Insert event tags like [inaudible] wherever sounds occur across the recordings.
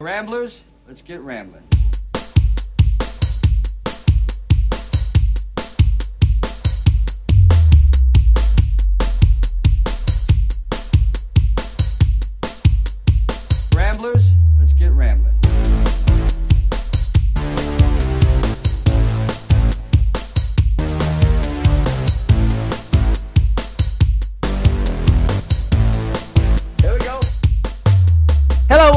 Ramblers, let's get rambling.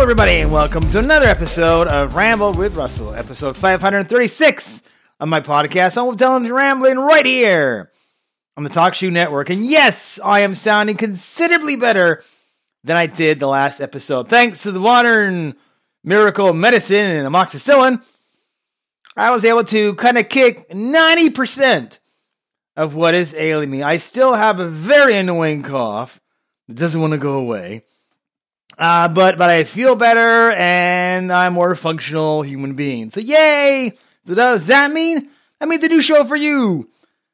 Everybody, and welcome to another episode of Ramble with Russell, episode 536 of my podcast. I'm telling you rambling right here on the TalkShoe Network. And yes, I am sounding considerably better than I did the last episode. Thanks to the modern miracle medicine and amoxicillin, I was able to kind of kick 90% of what is ailing me. I still have a very annoying cough that doesn't want to go away. Uh, but but I feel better and I'm more functional human being. So yay! So does that mean that means a new show for you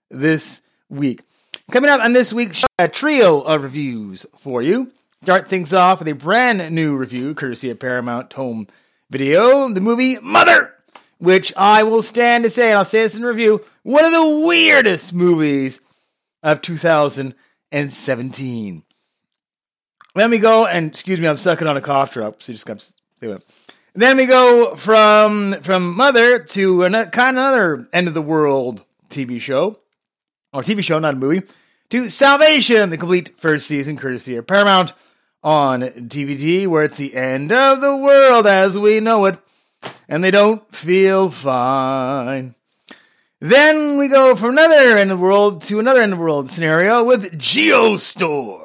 this week? Coming up on this week's show, a trio of reviews for you. Start things off with a brand new review, courtesy of Paramount Home Video, the movie Mother, which I will stand to say, and I'll say this in review, one of the weirdest movies of 2017. Then we go and excuse me, I'm sucking on a cough drop, so just comes. stay. Then we go from from Mother to another kind of another end of the world TV show, or TV show, not a movie, to Salvation, the complete first season, courtesy of Paramount on DVD, where it's the end of the world as we know it, and they don't feel fine. Then we go from another end of the world to another end of the world scenario with Geostorm,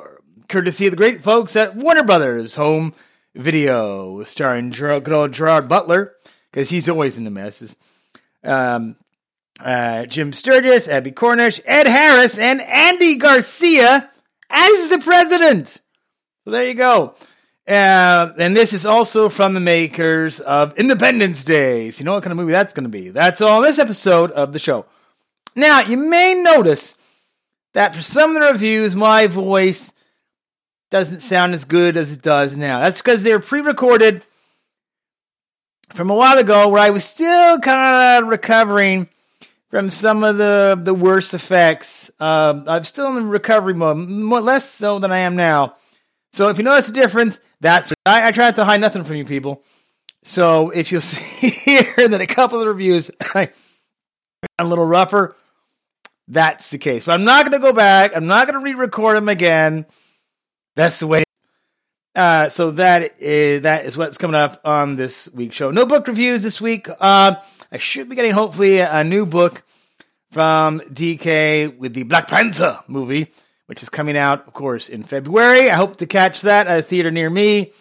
courtesy of the great folks at Warner Brothers Home Video, starring Ger- good old Gerard Butler, because he's always in the messes. Um, uh, Jim Sturgis, Abbie Cornish, Ed Harris, and Andy Garcia as the president. So there you go. Uh, and this is also from the makers of Independence Day. So you know what kind of movie that's going to be. That's all this episode of the show. Now, you may notice that for some of the reviews, my voice doesn't sound as good as it does now. That's because they were pre recorded from a while ago where I was still kind of recovering from some of the, the worst effects. Uh, I'm still in recovery mode, more, less so than I am now. So if you notice the difference, that's I, I try not to hide nothing from you people. So if you'll [laughs] see here that a couple of reviews [laughs] a little rougher, that's the case. But I'm not going to go back. I'm not going to re-record them again. That's the way. Uh, so that is that is what's coming up on this week's show. No book reviews this week. Uh, I should be getting hopefully a, new book from DK with the Black Panther movie, which is coming out, of course, in February. I hope to catch that at a theater near me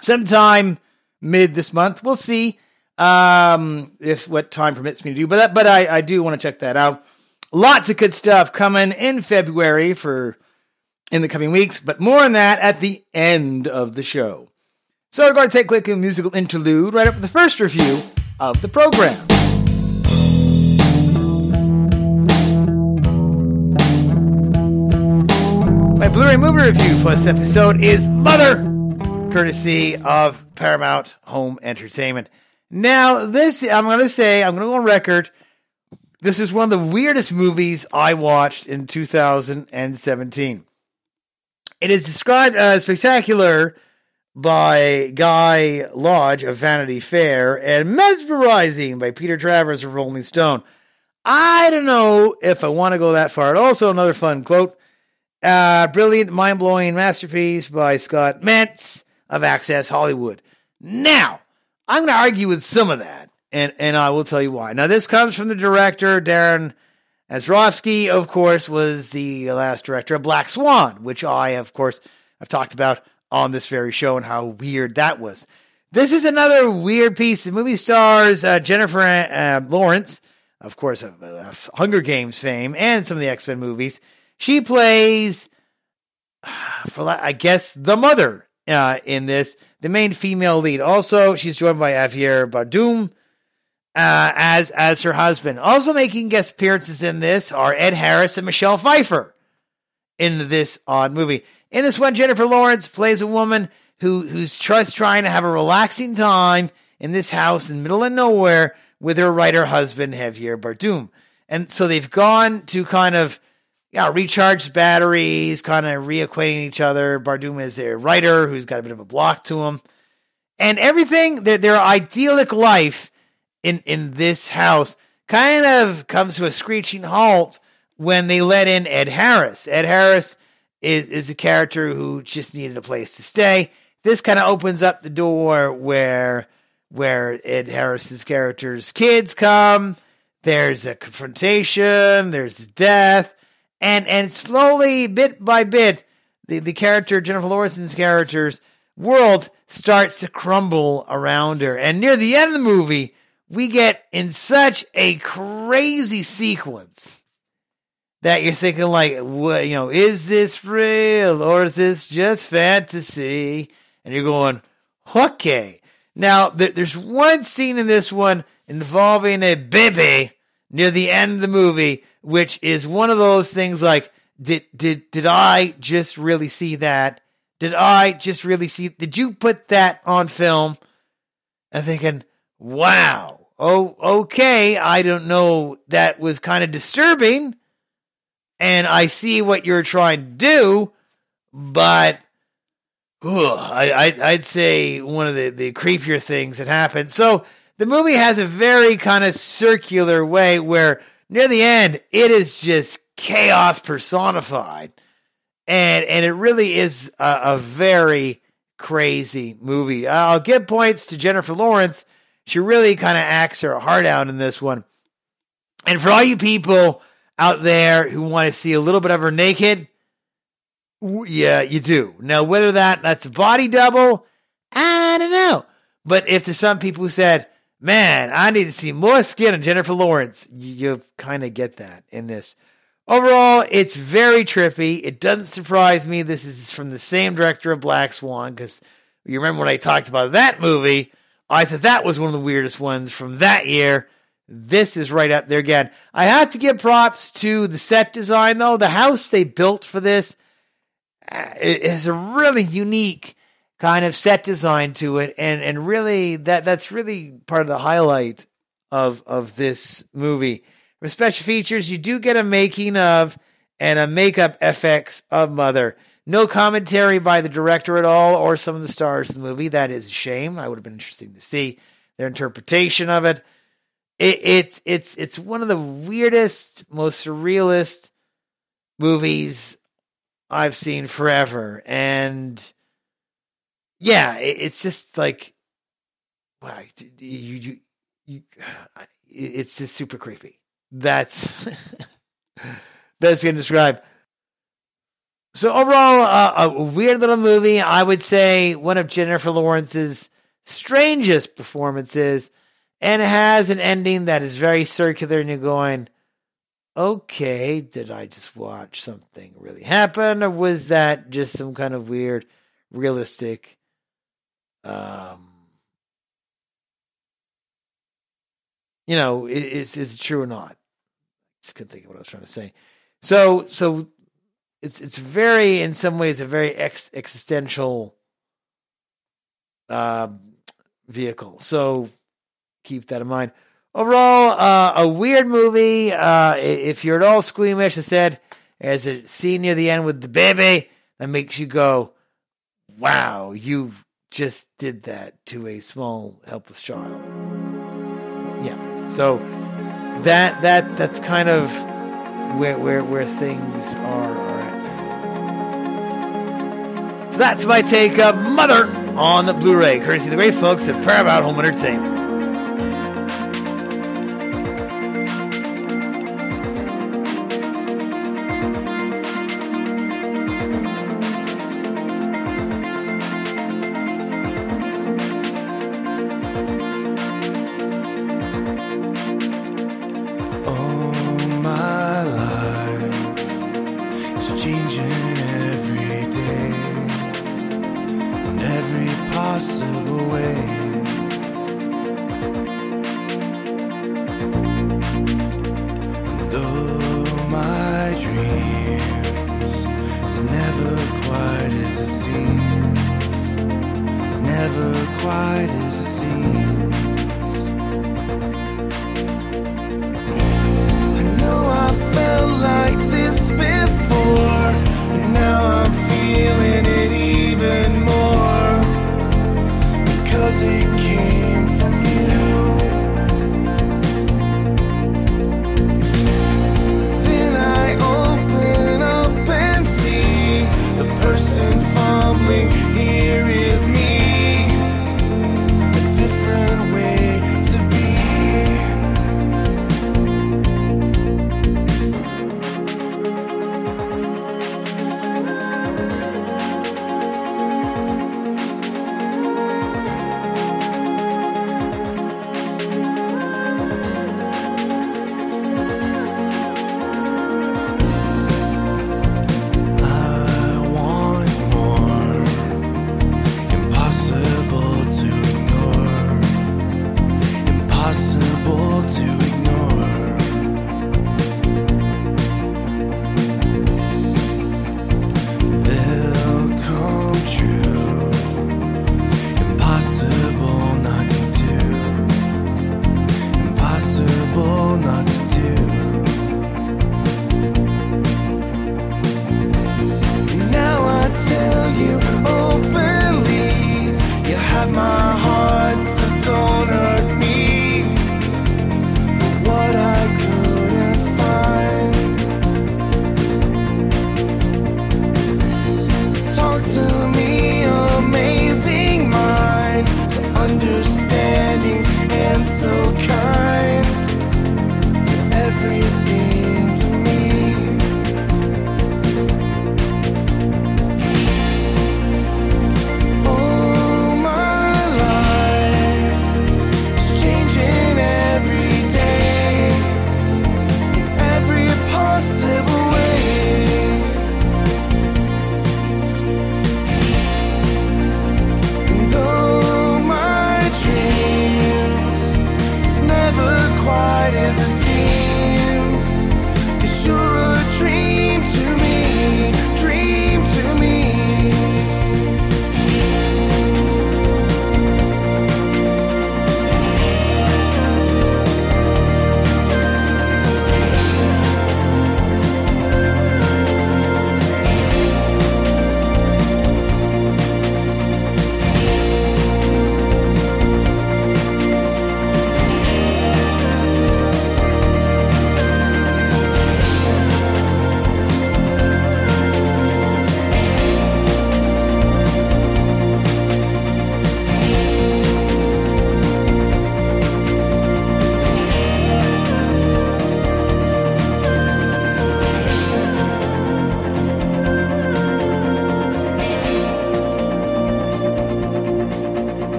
sometime mid this month. We'll see um, if what time permits me to do, but that, but I, I do want to check that out. Lots of good stuff coming in February for in the coming weeks, but more on that at the end of the show. So we're going to take a quick musical interlude right up with the first review of the program. My Blu-ray movie review for this episode is Mother, courtesy of Paramount Home Entertainment. Now, this I'm going to say, I'm going to go on record. This is one of the weirdest movies I watched in 2017. It is described as spectacular by Guy Lodge of Vanity Fair and mesmerizing by Peter Travers of Rolling Stone. I don't know if I want to go that far. Also, another fun quote uh, brilliant, mind blowing masterpiece by Scott Mantz of Access Hollywood. Now, I'm going to argue with some of that, and, and I will tell you why. Now, this comes from the director, Darren Aronofsky, of course, was the last director of Black Swan, which I, of course, have talked about on this very show and how weird that was. This is another weird piece. The movie stars uh, Jennifer uh, Lawrence, of course, of, Hunger Games fame and some of the X Men movies. She plays, [sighs] for I guess, the mother uh, in this, the main female lead. Also, she's joined by Javier Bardem uh, as as her husband. Also making guest appearances in this are Ed Harris and Michelle Pfeiffer in this odd movie. In this one, Jennifer Lawrence plays a woman who who's just trying to have a relaxing time in this house in the middle of nowhere with her writer husband Javier Bardem. And so they've gone to kind of yeah, recharge batteries, kind of reacquainting each other. Bardem is their writer who's got a bit of a block to him. And everything, their, their idyllic life in, in this house kind of comes to a screeching halt when they let in Ed Harris. Ed Harris is, is a character who just needed a place to stay. This kind of opens up the door where where Ed Harris's character's kids come. There's a confrontation. There's death, and and slowly, bit by bit, the the character Jennifer Lawrence's character's world starts to crumble around her. And near the end of the movie, we get in such a crazy sequence that you're thinking like, what, you know, is this real or is this just fantasy? And you're going, okay. Now, th- there's one scene in this one involving a baby near the end of the movie, which is one of those things like, did did did I just really see that? Did I just really see? Did you put that on film? And thinking, wow, oh, okay. I don't know. That was kind of disturbing, and I see what you're trying to do, but ugh, I, I would say one of the the creepier things that happened. So the movie has a very kind of circular way where near the end it is just chaos personified and and it really is a, a very crazy movie. I'll give points to Jennifer Lawrence. She really kind of acts her heart out in this one. And for all you people out there who want to see a little bit of her naked, yeah, you do. Now, whether that that's a body double, I don't know. But if there's some people who said, "Man, I need to see more skin on Jennifer Lawrence," you, you kind of get that in this. Overall, it's very trippy. It doesn't surprise me. This is from the same director of Black Swan because you remember when I talked about that movie, I thought that was one of the weirdest ones from that year. This is right up there again. I have to give props to the set design though. The house they built for this uh, is a really unique kind of set design to it, and and really that that's really part of the highlight of of this movie. For special features, you do get a making of and a makeup FX of Mother. No commentary by the director at all or some of the stars of the movie. That is a shame. I would have been interesting to see their interpretation of it. it it's it's it's one of the weirdest, most surrealist movies I've seen forever, and yeah, it, it's just like wow, you, you, you, it's just super creepy. That's [laughs] best can describe. So overall, uh, a weird little movie. I would say one of Jennifer Lawrence's strangest performances, and it has an ending that is very circular. And you're going, okay, did I just watch something really happen, or was that just some kind of weird, realistic? Um, you know, is is true or not? just couldn't think of what I was trying to say. So so it's it's very in some ways a very ex- existential uh, vehicle. So keep that in mind. Overall, uh, a weird movie. Uh, if you're at all squeamish, I said, as a scene near the end with the baby that makes you go, "Wow, you just did that to a small helpless child." Yeah. So that that that's kind of where where where things are. So that's my take of Mother on the Blu-ray, courtesy of the great folks at Paramount Home Entertainment. my dreams. It's never quite as it seems. Never quite as it seems. I know I felt like this before. And now I'm feeling it even more. Because it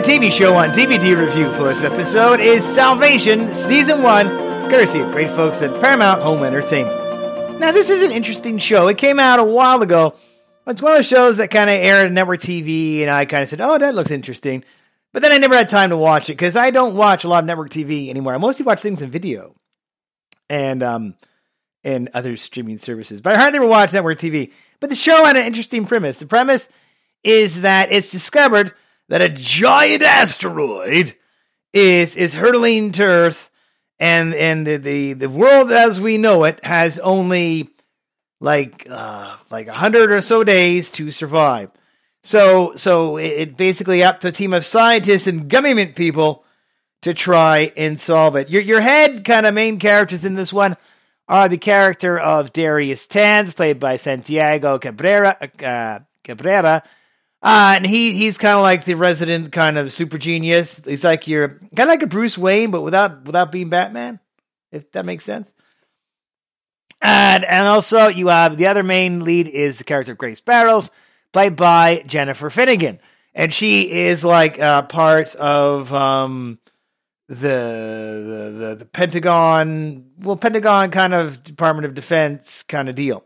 My TV show on DVD review for this episode is Salvation Season 1, courtesy of great folks at Paramount Home Entertainment. Now, this is an interesting show. It came out a while ago. It's one of those shows that kind of aired on network TV, and I kind of said, oh, that looks interesting. But then I never had time to watch it because I don't watch a lot of network TV anymore. I mostly watch things in video and um and other streaming services. But I hardly ever watch network TV. But the show had an interesting premise. The premise is that it's discovered that a giant asteroid is is hurtling to Earth, and and the the, the world as we know it has only like uh, like a hundred or so days to survive. So so it, it basically up to a team of scientists and mint people to try and solve it. Your your head kind of main characters in this one are the character of Darius Tanz, played by Santiago Cabrera. Uh, Cabrera. Uh, and he he's kind of like the resident kind of super genius. He's like your kind of like a Bruce Wayne, but without without being Batman, if that makes sense. And and also you have the other main lead is the character of Grace Barrows, played by Jennifer Finnigan, and she is like uh, part of um, the, the the the Pentagon, well Pentagon kind of Department of Defense kind of deal,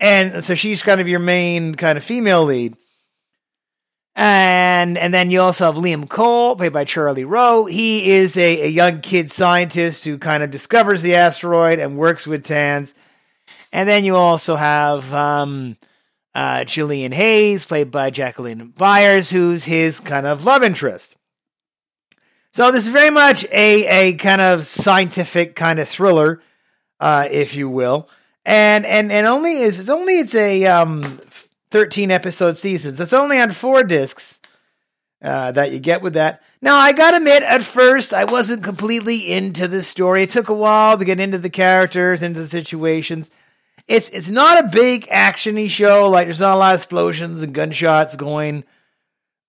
and so she's kind of your main kind of female lead. And and then you also have Liam Cole, played by Charlie Rowe. He is a, a young kid scientist who kind of discovers the asteroid and works with Tanz. And then you also have um, uh, Jillian Hayes, played by Jacqueline Byers, who's his kind of love interest. So this is very much a, a kind of scientific kind of thriller, uh, if you will. And and and only is it's only it's a um, 13 episode seasons. It's only on four discs uh, that you get with that. Now, I gotta admit, at first, I wasn't completely into this story. It took a while to get into the characters, into the situations. It's it's not a big actiony show. Like there's not a lot of explosions and gunshots going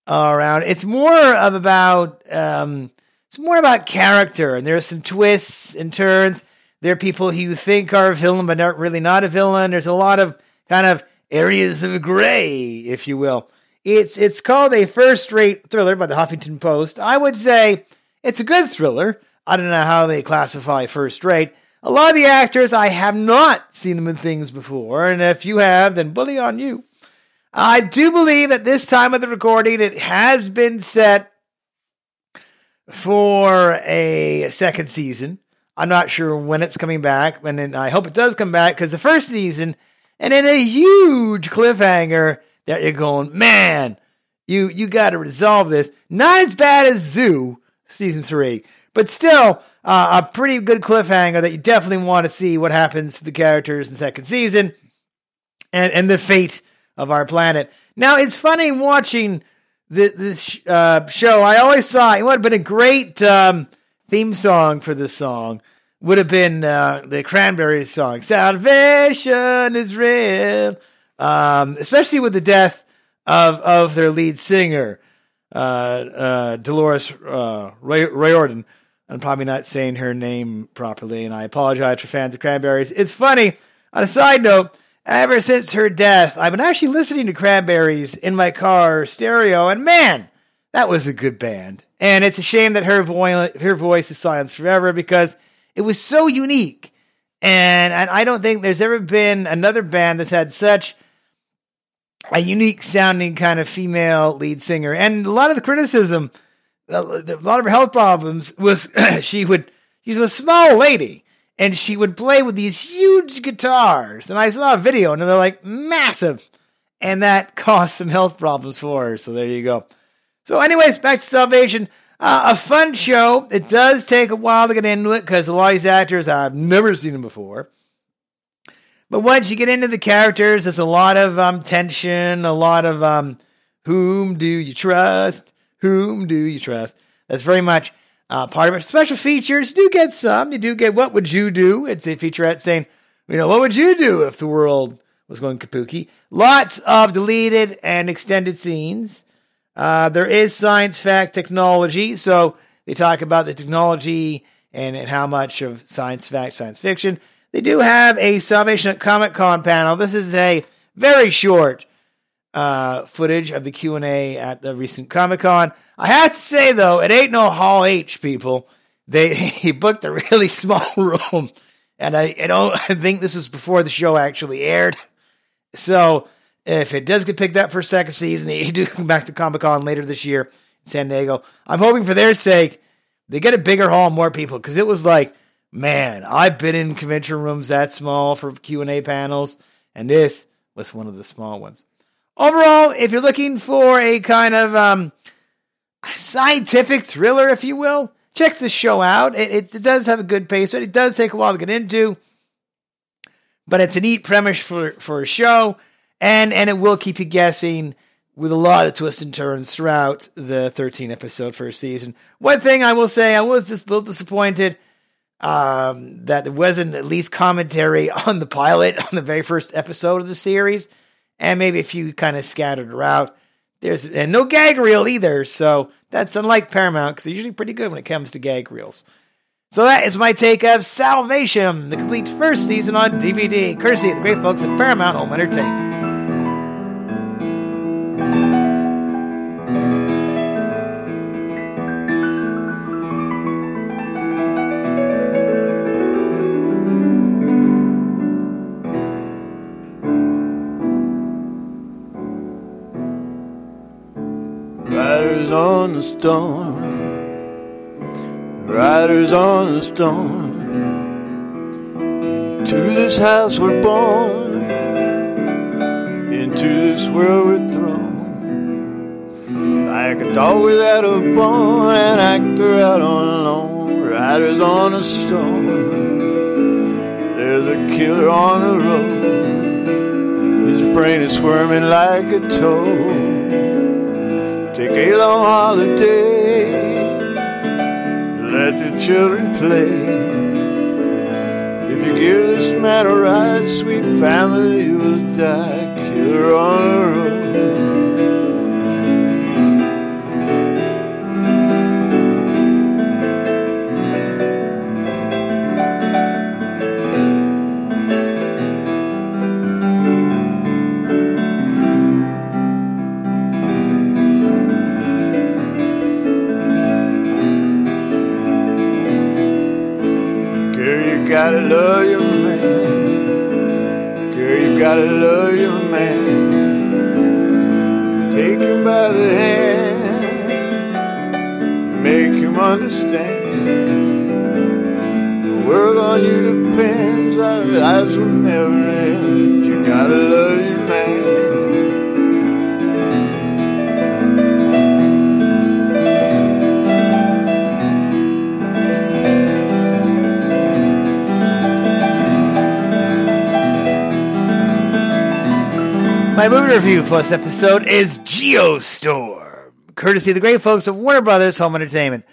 around. It's more of about um, it's more about character, and there's some twists and turns. There are people who you think are a villain, but aren't really not a villain. There's a lot of kind of areas of gray, if you will. It's it's called a first-rate thriller by the Huffington Post. I would say it's a good thriller. I don't know how they classify first-rate. A lot of the actors I have not seen them in things before, and if you have, then bully on you. I do believe at this time of the recording it has been set for a second season. I'm not sure when it's coming back, and I hope it does come back because the first season and in a huge cliffhanger that you're going, man, you you got to resolve this. Not as bad as Zoo season three, but still uh, a pretty good cliffhanger that you definitely want to see what happens to the characters in second season and and the fate of our planet. Now it's funny watching the, this uh, show. I always thought it would have been a great um, theme song for this song would have been uh, the Cranberries song, Salvation is Real. Um, especially with the death of of their lead singer, uh, uh, Dolores uh, Ray, Riordan. I'm probably not saying her name properly, and I apologize for fans of Cranberries. It's funny. On a side note, ever since her death, I've been actually listening to Cranberries in my car stereo, and man, that was a good band. And it's a shame that her voice, her voice is silenced forever because it was so unique. And, and I don't think there's ever been another band that's had such a unique sounding kind of female lead singer. And a lot of the criticism, a lot of her health problems was [clears throat] she would, she was a small lady and she would play with these huge guitars. And I saw a video and they're like massive. And that [laughs] caused some health problems for her. So there you go. So, anyways, back to Salvation. Uh, a fun show. It does take a while to get into it because a lot of these actors I've never seen them before. But once you get into the characters, there's a lot of um, tension, a lot of um, whom do you trust? Whom do you trust? That's very much uh, part of it. Special features do get some. You do get what would you do? It's a featurette saying, you know, what would you do if the world was going kapuki? Lots of deleted and extended scenes. Uh, there is science fact technology. So they talk about the technology and, and how much of science fact, science fiction. They do have a Salvation at Comic Con panel. This is a very short uh, footage of the Q and A at the recent Comic Con. I have to say though, it ain't no Hall H people. They [laughs] he booked a really small [laughs] room, and I, I don't I think this was before the show actually aired. So if it does get picked up for a second season, [laughs] they do come back to Comic Con later this year in San Diego. I'm hoping for their sake they get a bigger hall, more people, because it was like, man, I've been in convention rooms that small for Q and A panels, and this was one of the small ones. Overall, if you're looking for a kind of um, scientific thriller, if you will, check this show out. It, it, it does have a good pace, but it does take a while to get into. But it's a neat premise for, for a show and and it will keep you guessing with a lot of twists and turns throughout the 13 episode first season. One thing I will say, I was just a little disappointed um, that there wasn't at least commentary [laughs] on the pilot on the very first episode of the series, and maybe a few kind of scattered around. There's and no gag reel either, so that's unlike Paramount because they're usually pretty good when it comes to gag reels. So that is my take of Salvation, the complete first season on DVD, courtesy of the great folks at Paramount Home Entertainment. On the storm, riders on the storm. To this house we're born, into this world we're thrown. Like a dog without a bone, an actor out on a loan. Riders on a storm, there's a killer on the road. His brain is squirming like a toad. Take a long holiday. Let the children play. If you give this man a ride, sweet family will die. Killer on road. My movie review for this episode is Geostorm, courtesy of the great folks of Warner Brothers Home Entertainment.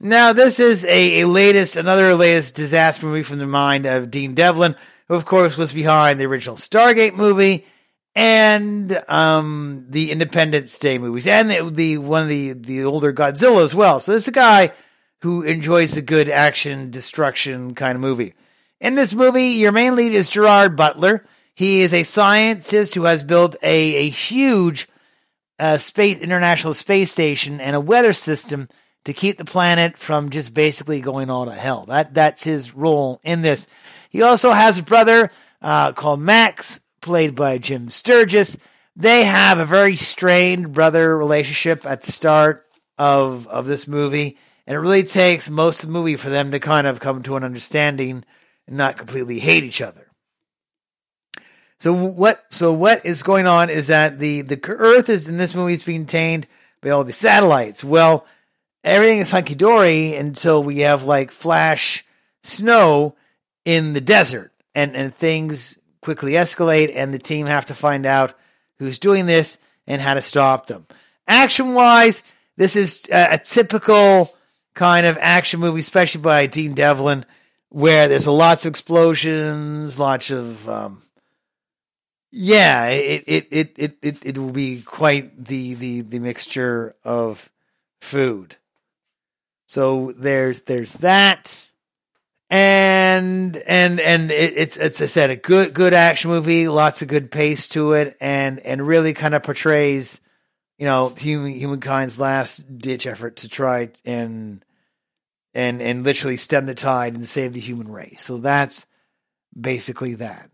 Now, this is a, a latest, another latest disaster movie from the mind of Dean Devlin, who, of course, was behind the original Stargate movie and um, the Independence Day movies, and the, the one of the the older Godzilla as well. So this is a guy who enjoys a good action destruction kind of movie. In this movie, your main lead is Gerard Butler. He is a scientist who has built a, a huge uh, space international space station and a weather system to keep the planet from just basically going all to hell. That that's his role in this. He also has a brother uh, called Max, played by Jim Sturgis. They have a very strained brother relationship at the start of of this movie, and it really takes most of the movie for them to kind of come to an understanding and not completely hate each other. So what? So what is going on is that the the Earth is in this movie is being tamed by all the satellites. Well, everything is hunky dory until we have like flash snow in the desert, and and things quickly escalate, and the team have to find out who's doing this and how to stop them. Action wise, this is a, a typical kind of action movie, especially by Dean Devlin, where there's lots of explosions, lots of um, yeah, it it, it it it it will be quite the the the mixture of food. So there's there's that, and and and it, it's it's I said a good good action movie, lots of good pace to it, and and really kind of portrays, you know, human humankind's last ditch effort to try and and and literally stem the tide and save the human race. So that's basically that.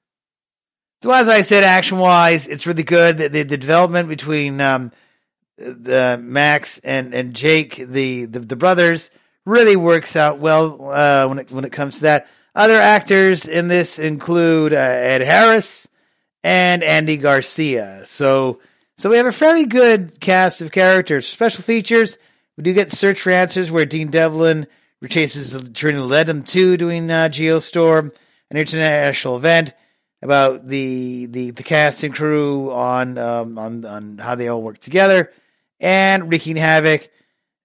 So as I said, action wise, it's really good. The, the, the development between um, the Max and, and Jake, the, the, the brothers, really works out well uh, when it when it comes to that. Other actors in this include uh, Ed Harris and Andy Garcia. So so we have a fairly good cast of characters. Special features. We do get Search for Answers, where Dean Devlin retraces the journey that led him to doing uh, Geostorm, an international event about the the the cast and crew on um, on on how they all work together and wreaking havoc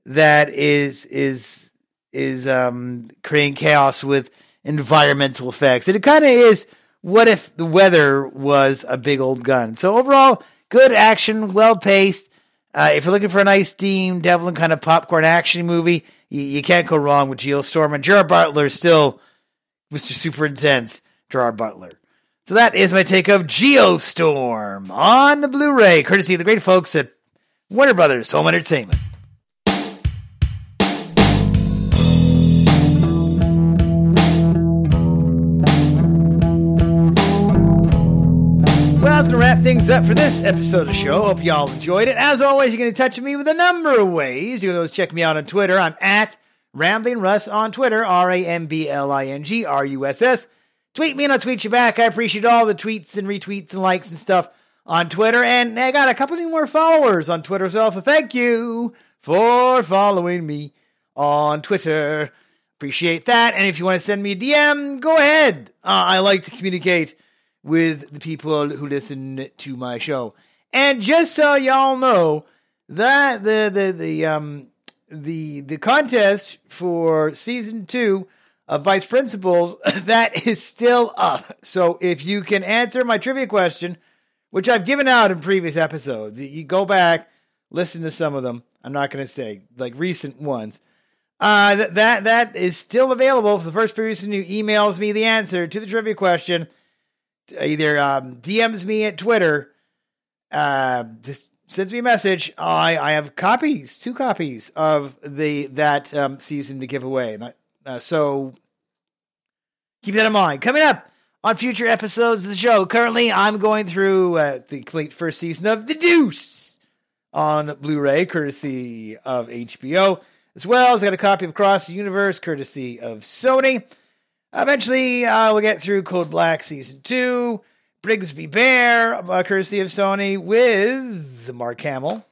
that is is is um, creating chaos with environmental effects. And it kind of is what if the weather was a big old gun. So overall, good action, well paced. Uh, if you're looking for a nice Dean Devlin kind of popcorn action movie, you, you can't go wrong with Geostorm. And Gerard Butler still Mr. Super Intense Gerard Butler. So that is my take of Geostorm on the Blu-ray, courtesy of the great folks at Warner Brothers Home Entertainment. Well, that's going to wrap things up for this episode of the show. Hope y'all enjoyed it. As always, you can touch me with a number of ways. You can always check me out on Twitter. I'm at Rambling Russ on Twitter, R A M B L I N G R U S S. Tweet me and I'll tweet you back. I appreciate all the tweets and retweets and likes and stuff on Twitter. And I got a couple new more followers on Twitter as well. So thank you for following me on Twitter. Appreciate that. And if you want to send me a DM, go ahead. Uh, I like to communicate with the people who listen to my show. And just so y'all know, that the the the um the the contest for season two of Vice Principals [laughs] that is still up. So if you can answer my trivia question, which I've given out in previous episodes, you go back, listen to some of them. I'm not going to say like recent ones. Uh, that that that is still available for the first person who emails me the answer to the trivia question. Either um, DMs me at Twitter, uh, just sends me a message. I I have copies, two copies of the that um, season to give away. Uh, so keep that in mind. Coming up on future episodes of the show, currently I'm going through uh, the complete first season of The Deuce on Blu-ray, courtesy of HBO, as well as I got a copy of Across the Universe, courtesy of Sony. Eventually, uh, we'll get through Code Black Season 2, Brigsby Bear, uh, courtesy of Sony, with Mark Hamill,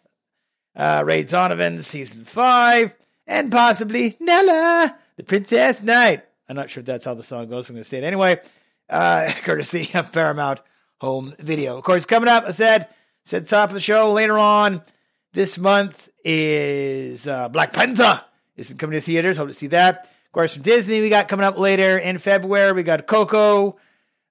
uh, Ray Donovan Season 5, and possibly Nella, the Princess Knight. I'm not sure if that's how the song goes. I'm going to say it anyway, uh, [laughs] courtesy of Paramount Home Video. Of course, coming up, I said, said top of the show later on this month is uh, Black Panther. Is coming to theaters. Hope to see that. Of course, from Disney, we got coming up later in February. We got Coco,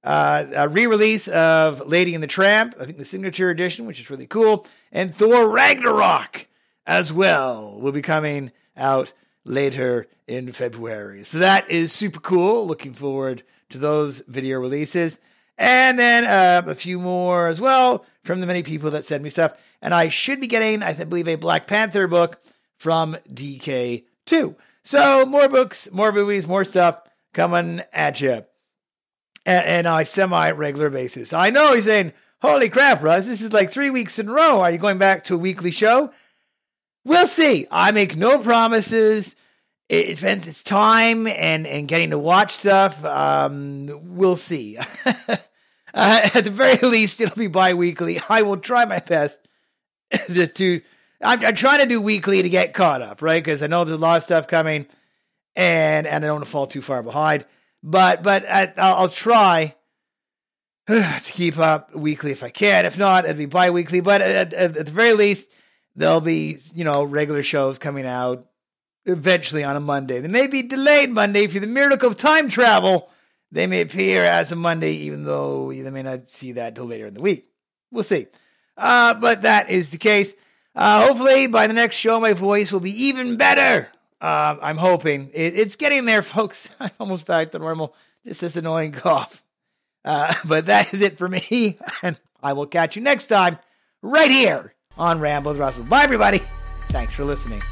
uh, a re-release of Lady and the Tramp, I think the signature edition, which is really cool, and Thor Ragnarok as well will be coming out later in February. So that is super cool. Looking forward to those video releases. And then uh, a few more as well from the many people that send me stuff. And I should be getting, I believe, a Black Panther book from DK2. So more books, more movies, more stuff coming at you and, on a semi regular basis. I know he's saying, Holy crap, Russ, this is like three weeks in a row. Are you going back to a weekly show? We'll see. I make no promises. It depends. It's time and, and getting to watch stuff. Um, we'll see. [laughs] uh, at the very [laughs] least, it'll be bi weekly. I will try my best [laughs] to. to I'm, I'm, trying to do weekly to get caught up, right? Because I know there's a lot of stuff coming, and and I don't want to fall too far behind. But but I, I'll, try [sighs] to keep up weekly if I can. If not, it'll be bi-weekly. But at, at, at the very least, there'll be you know regular shows coming out eventually on a Monday. They may be delayed Monday for the miracle of time travel. They may appear as a Monday, even though they may not see that till later in the week. We'll see. Uh, but that is the case. Uh, hopefully, by the next show, my voice will be even better. Uh, I'm hoping it, it's getting there, [laughs] folks. I'm almost back to normal. Just this annoying cough. Uh, [laughs] but that is it for me, [laughs] and I will catch you next time right here on Ramble with Russell. Bye, everybody. Thanks for listening.